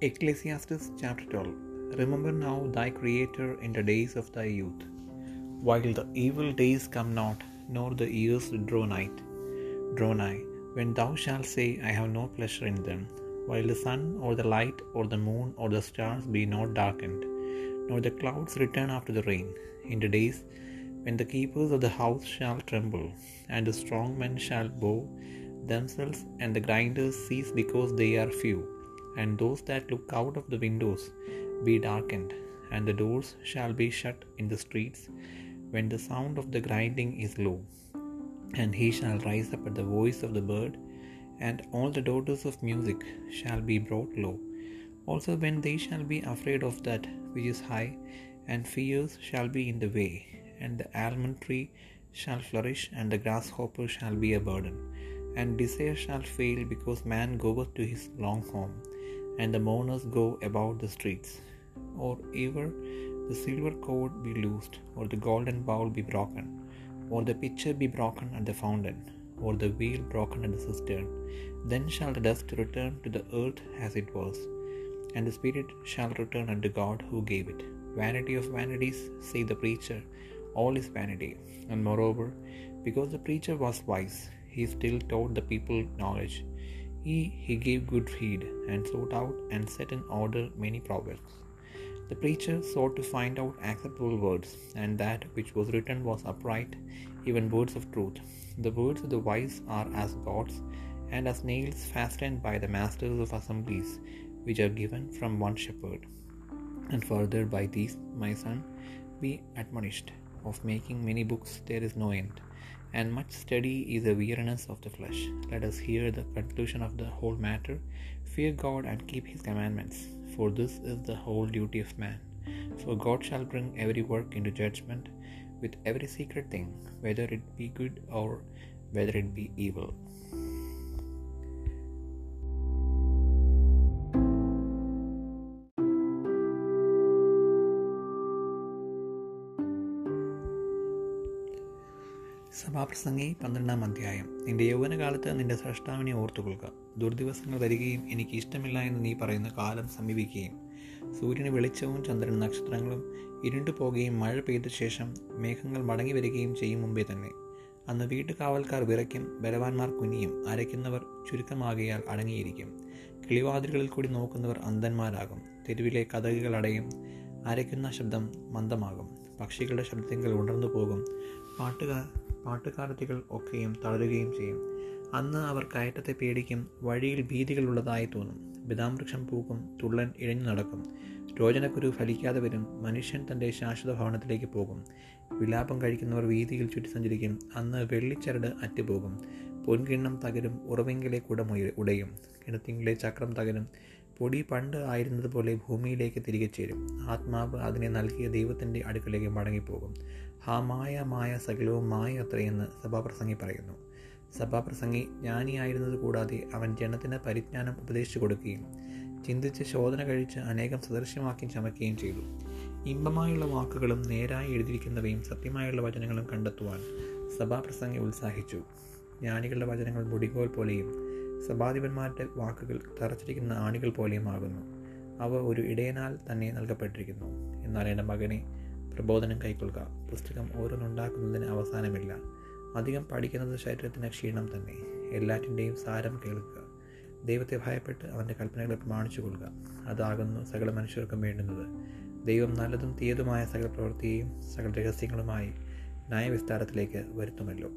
Ecclesiastes chapter 12 Remember now thy Creator in the days of thy youth, while the evil days come not, nor the years draw nigh, draw nigh, when thou shalt say, I have no pleasure in them, while the sun or the light or the moon or the stars be not darkened, nor the clouds return after the rain, in the days when the keepers of the house shall tremble, and the strong men shall bow themselves, and the grinders cease because they are few, and those that look out of the windows be darkened, and the doors shall be shut in the streets, when the sound of the grinding is low. And he shall rise up at the voice of the bird, and all the daughters of music shall be brought low. Also, when they shall be afraid of that which is high, and fears shall be in the way, and the almond tree shall flourish, and the grasshopper shall be a burden, and desire shall fail, because man goeth to his long home, and the mourners go about the streets. Or ever the silver cord be loosed, or the golden bowl be broken, or the pitcher be broken at the fountain, or the wheel broken at the cistern, then shall the dust return to the earth as it was, and the spirit shall return unto God who gave it. Vanity of vanities, say the preacher, all is vanity. And moreover, because the preacher was wise, he still taught the people knowledge. He, he gave good heed, and sought out and set in order many proverbs. The preacher sought to find out acceptable words, and that which was written was upright, even words of truth. The words of the wise are as gods, and as nails fastened by the masters of assemblies, which are given from one shepherd. And further by these, my son, be admonished. Of making many books there is no end, and much study is a weariness of the flesh. Let us hear the conclusion of the whole matter. Fear God and keep his commandments, for this is the whole duty of man. For God shall bring every work into judgment with every secret thing, whether it be good or whether it be evil. സഭാപ്രസംഗി പന്ത്രണ്ടാം അധ്യായം. നിന്റെ യൗവനകാലത്ത് നിന്റെ സ്രഷ്ടാവിനെ ഓർത്തുകൊള്ളുക. ദുർദിവസങ്ങൾ വരികയും എനിക്ക് ഇഷ്ടമില്ല എന്ന് നീ പറയുന്ന കാലം സമീപിക്കുകയും. സൂര്യന് വെളിച്ചവും ചന്ദ്രൻ നക്ഷത്രങ്ങളും ഇരുണ്ടു പോകുകയും മഴ പെയ്ത ശേഷം മേഘങ്ങൾ മടങ്ങി വരികയും ചെയ്യും മുമ്പേ തന്നെ. അന്ന് വീട്ടുകാവൽക്കാർ വിറയ്ക്കും ബലവാന്മാർ കുനിയും അരയ്ക്കുന്നവർ ചുരുക്കമാകിയാൽ അടങ്ങിയിരിക്കും. കിളിവാതിലുകളിൽ കൂടി നോക്കുന്നവർ അന്ധന്മാരാകും. തെരുവിലെ കഥകുകൾ അടയും. അരയ്ക്കുന്ന ശബ്ദം മന്ദമാകും. പക്ഷികളുടെ ശബ്ദങ്ങൾ ഉണർന്നു പോകും പാട്ടുകാർ പാട്ടുകാരത്തികൾ ഒക്കെയും തളരുകയും ചെയ്യും. അന്ന് അവർ കയറ്റത്തെ പേടിക്കും വഴിയിൽ ഭീതികളുള്ളതായി തോന്നും. ബദാംവൃക്ഷം പൂക്കും തുള്ളൻ ഇഴഞ്ഞു നടക്കും. രോചനക്കുരു ഫലിക്കാതെ വരും. മനുഷ്യൻ തന്റെ ശാശ്വത ഭവനത്തിലേക്ക് പോകും. വിലാപം കഴിക്കുന്നവർ വീതിയിൽ ചുറ്റി സഞ്ചരിക്കും. അന്ന് വെള്ളിച്ചരട് അറ്റുപോകും. പൊൻകിണ്ണം തകരും. ഉറവെങ്കിലെ കുടമുയ ഉടയും. കിണത്തിങ്കിലെ ചക്രം തകരും. പൊടി പണ്ട് ആയിരുന്നത് പോലെ ഭൂമിയിലേക്ക് തിരികെ ചേരും. ആത്മാവ് അതിനെ നൽകിയ ദൈവത്തിന്റെ അടുക്കലേക്ക് മടങ്ങിപ്പോകും. ആ മായ സകലവും മായ അത്രയെന്ന് സഭാപ്രസംഗി പറയുന്നു. സഭാപ്രസംഗി ജ്ഞാനിയായിരുന്നത് കൂടാതെ അവൻ ജനത്തിന് പരിജ്ഞാനം ഉപദേശിച്ചു കൊടുക്കുകയും ചിന്തിച്ച് ശോധന കഴിച്ച് അനേകം സദൃശ്യമാക്കി ചമയ്ക്കുകയും ചെയ്തു. ഇമ്പമായുള്ള വാക്കുകളും നേരായി എഴുതിയിരിക്കുന്നവയും സത്യമായുള്ള വചനങ്ങളും കണ്ടെത്തുവാൻ സഭാപ്രസംഗി ഉത്സാഹിച്ചു. ജ്ഞാനികളുടെ വചനങ്ങൾ മുടികോൽ പോലെയും സഭാധിപന്മാരുടെ വാക്കുകൾ തറച്ചിരിക്കുന്ന ആണികൾ പോലെയും ആകുന്നു അവ ഒരു ഇടയനാൽ തന്നെ നൽകപ്പെട്ടിരിക്കുന്നു. എന്നാൽ എന്റെ മകനെ പ്രബോധനം കൈക്കൊള്ളുക. പുസ്തകം ഓരോന്നുണ്ടാക്കുന്നതിന് അവസാനമില്ല. അധികം പഠിക്കുന്നത് ശരീരത്തിന് ക്ഷീണം തന്നെ. എല്ലാറ്റിന്റെയും സാരം കേൾക്കുക. ദൈവത്തെ ഭയപ്പെട്ട് അവന്റെ കൽപ്പനകളെ പ്രമാണിച്ചു കൊള്ളുക അതാകുന്നു സകല മനുഷ്യർക്കും വേണ്ടുന്നത്. ദൈവം നല്ലതും തീയതുമായ സകല പ്രവൃത്തിയെയും സകല രഹസ്യങ്ങളുമായി ന്യായവിസ്താരത്തിലേക്ക് വരുത്തുമല്ലോ.